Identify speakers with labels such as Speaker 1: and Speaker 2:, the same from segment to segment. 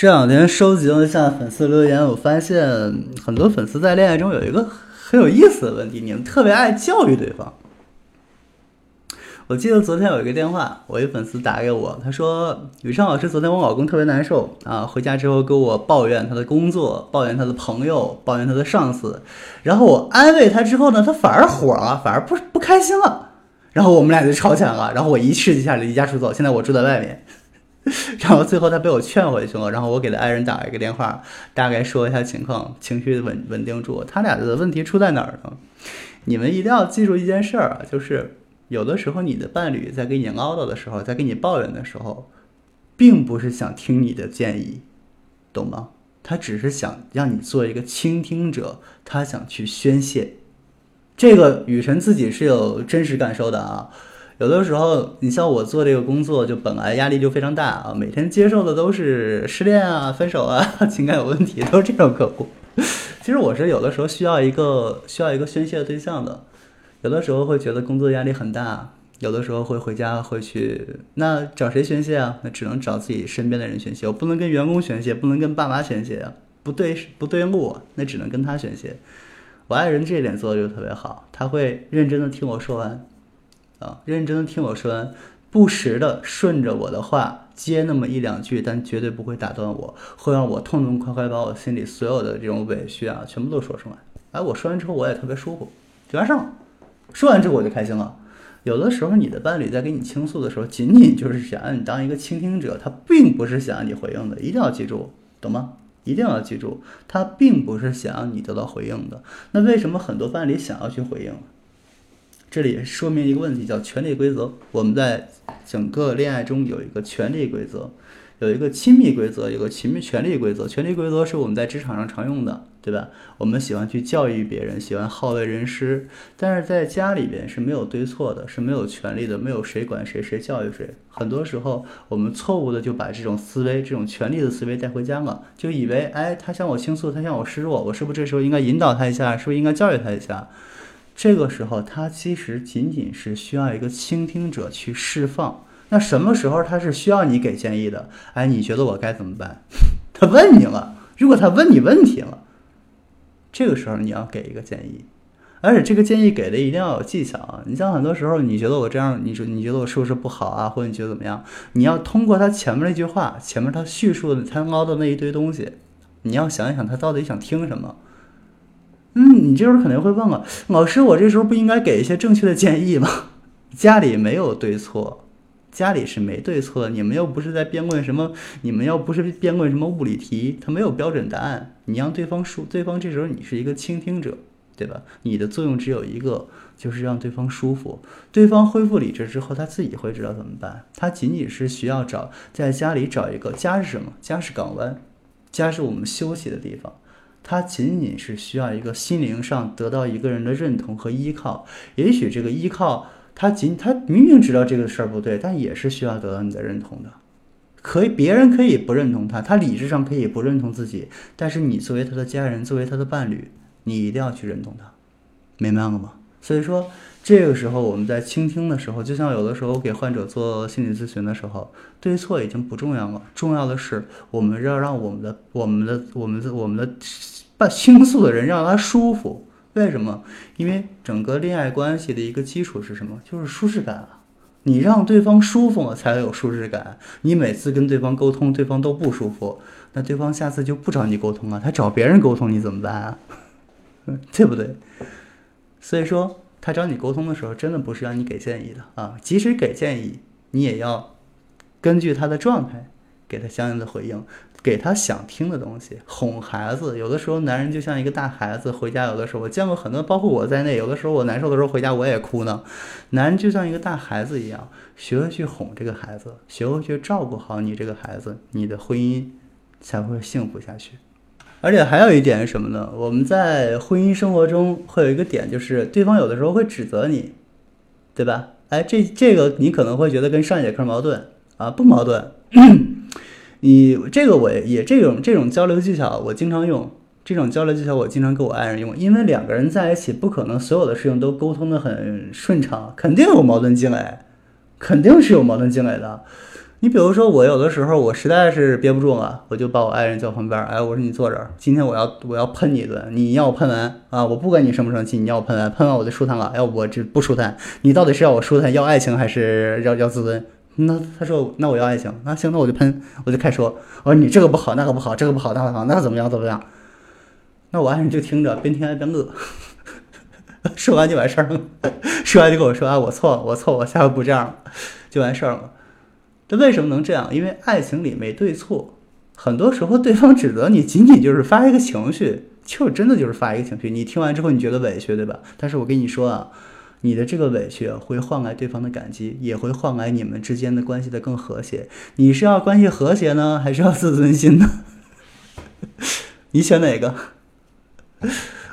Speaker 1: 这两天收集了一下粉丝留言，我发现很多粉丝在恋爱中有一个很有意思的问题，你们特别爱教育对方。我记得昨天有一个电话，我一粉丝打给我，他说：“宇畅老师，昨天我老公特别难受啊，回家之后跟我抱怨他的工作，抱怨他的朋友，抱怨他的上司。然后我安慰他之后呢，他反而火了，反而不不开心了。然后我们俩就吵起来了。然后我一气之下离家出走，现在我住在外面。然后最后他被我劝回去了。然后我给他爱人打了一个电话，大概说一下情况，情绪稳稳定住。他俩的问题出在哪儿呢？你们一定要记住一件事儿啊，就是。”有的时候，你的伴侣在给你唠叨的时候，在跟你抱怨的时候，并不是想听你的建议，懂吗？他只是想让你做一个倾听者，他想去宣泄。这个雨辰自己是有真实感受的啊。有的时候，你像我做这个工作，就本来压力就非常大啊，每天接受的都是失恋啊、分手啊、情感有问题，都是这种客户。其实我是有的时候需要一个需要一个宣泄的对象的。有的时候会觉得工作压力很大，有的时候会回家会去，那找谁宣泄啊？那只能找自己身边的人宣泄。我不能跟员工宣泄，不能跟爸妈宣泄啊，不对不对路，那只能跟他宣泄。我爱人这一点做的就特别好，他会认真的听我说完，啊，认真的听我说完，不时的顺着我的话接那么一两句，但绝对不会打断我，会让我痛痛快快把我心里所有的这种委屈啊全部都说出来。哎，我说完之后我也特别舒服，就完事了。说完之后我就开心了。有的时候你的伴侣在跟你倾诉的时候，仅仅就是想让你当一个倾听者，他并不是想让你回应的，一定要记住，懂吗？一定要记住，他并不是想让你得到回应的。那为什么很多伴侣想要去回应？这里说明一个问题，叫权力规则。我们在整个恋爱中有一个权力规则。有一个亲密规则，有个亲密权利规则。权利规则是我们在职场上常用的，对吧？我们喜欢去教育别人，喜欢好为人师。但是在家里边是没有对错的，是没有权利的，没有谁管谁，谁教育谁。很多时候我们错误的就把这种思维、这种权利的思维带回家了，就以为，哎，他向我倾诉，他向我示弱，我是不是这时候应该引导他一下？是不是应该教育他一下？这个时候他其实仅仅是需要一个倾听者去释放。那什么时候他是需要你给建议的？哎，你觉得我该怎么办？他问你了，如果他问你问题了，这个时候你要给一个建议，而且这个建议给的一定要有技巧啊！你像很多时候，你觉得我这样，你说你觉得我是不是不好啊？或者你觉得怎么样？你要通过他前面那句话，前面他叙述的他唠的那一堆东西，你要想一想他到底想听什么。嗯，你这时候肯定会问了，老师，我这时候不应该给一些正确的建议吗？家里没有对错。家里是没对错，你们又不是在辩论什么，你们又不是辩论什么物理题，它没有标准答案。你让对方舒，对方这时候你是一个倾听者，对吧？你的作用只有一个，就是让对方舒服。对方恢复理智之后，他自己会知道怎么办。他仅仅是需要找在家里找一个家是什么？家是港湾，家是我们休息的地方。他仅仅是需要一个心灵上得到一个人的认同和依靠。也许这个依靠。他仅他明明知道这个事儿不对，但也是需要得到你的认同的。可以，别人可以不认同他，他理智上可以不认同自己，但是你作为他的家人，作为他的伴侣，你一定要去认同他，明白了吗？所以说，这个时候我们在倾听的时候，就像有的时候给患者做心理咨询的时候，对错已经不重要了，重要的是我们要让我们的、我们的、我们的、我们的办倾诉的人让他舒服。为什么？因为整个恋爱关系的一个基础是什么？就是舒适感啊！你让对方舒服了，才有舒适感。你每次跟对方沟通，对方都不舒服，那对方下次就不找你沟通了，他找别人沟通，你怎么办啊？对不对？所以说，他找你沟通的时候，真的不是让你给建议的啊！即使给建议，你也要根据他的状态给他相应的回应。给他想听的东西，哄孩子。有的时候，男人就像一个大孩子，回家有的时候，我见过很多，包括我在内。有的时候我难受的时候回家我也哭呢。男人就像一个大孩子一样，学会去哄这个孩子，学会去照顾好你这个孩子，你的婚姻才会幸福下去。而且还有一点是什么呢？我们在婚姻生活中会有一个点，就是对方有的时候会指责你，对吧？哎，这这个你可能会觉得跟上一节课矛盾啊，不矛盾。你这个我也这种这种交流技巧我经常用，这种交流技巧我经常给我爱人用，因为两个人在一起不可能所有的事情都沟通的很顺畅，肯定有矛盾积累，肯定是有矛盾积累的。你比如说，我有的时候我实在是憋不住了，我就把我爱人叫旁边，哎，我说你坐这儿，今天我要我要喷你一顿，你要我喷完啊，我不管你生不生气，你要我喷完，喷完我就舒坦了，要我这不舒坦，你到底是要我舒坦，要爱情还是要要自尊？那他说那我要爱情，那行，那我就喷，我就开说，我说你这个不好，那个不好，这个不好，那个不好，那怎么样怎么样？那我爱人就听着，边听还边乐，说完就完事儿了，说完就跟我说啊，我错了，我错了，我下回不这样了，就完事儿了。这为什么能这样？因为爱情里没对错，很多时候对方指责你，仅仅就是发一个情绪，就真的就是发一个情绪。你听完之后你觉得委屈，对吧？但是我跟你说啊，你的这个委屈会换来对方的感激，也会换来你们之间的关系的更和谐。你是要关系和谐呢，还是要自尊心呢？你选哪个？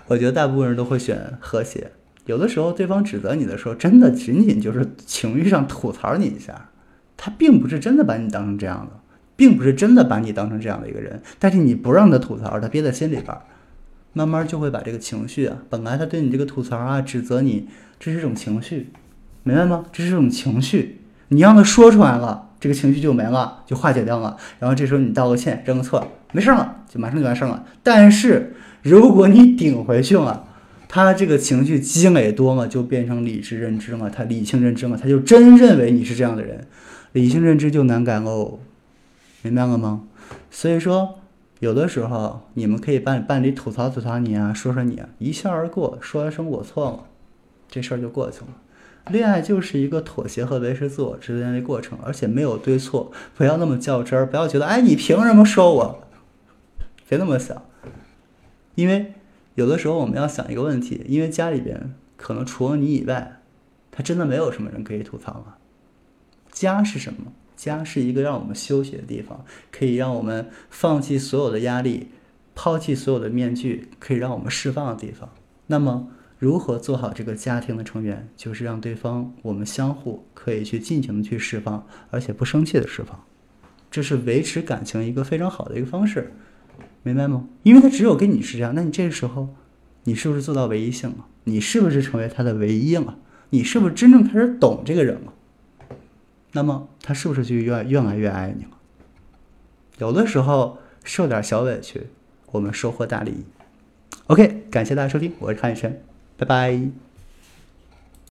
Speaker 1: 我觉得大部分人都会选和谐。有的时候对方指责你的时候，真的仅仅就是情绪上吐槽你一下。他并不是真的把你当成这样的，并不是真的把你当成这样的一个人，但是你不让他吐槽，他憋在心里边，慢慢就会把这个情绪啊，本来他对你这个吐槽啊、指责你，这是一种情绪，明白吗？这是一种情绪，你让他说出来了，这个情绪就没了，就化解掉了，然后这时候你道个歉，认个错，没事了，就马上就完事了。但是如果你顶回去了，他这个情绪积累多了，就变成理智认知了，他理性认知了，他就真认为你是这样的人。理性认知就难改喽，明白了吗？所以说，有的时候你们可以伴伴侣吐槽吐槽你啊，说说你啊，一笑而过，说一声我错了，这事儿就过去了。恋爱就是一个妥协和维持自我之间的过程，而且没有对错，不要那么较真儿，不要觉得哎你凭什么说我，别那么想，因为有的时候我们要想一个问题，因为家里边可能除了你以外，他真的没有什么人可以吐槽了。家是什么？家是一个让我们休息的地方，可以让我们放弃所有的压力，抛弃所有的面具，可以让我们释放的地方。那么，如何做好这个家庭的成员？就是让对方，我们相互可以去尽情的去释放，而且不生气的释放，这是维持感情一个非常好的一个方式，明白吗？因为他只有跟你是这样，那你这个时候，你是不是做到唯一性了？你是不是成为他的唯一了？你是不是真正开始懂这个人了？那么他是不是就越越来越爱你了？有的时候受点小委屈，我们收获大利益。OK，感谢大家收听，我是韩医生，拜拜。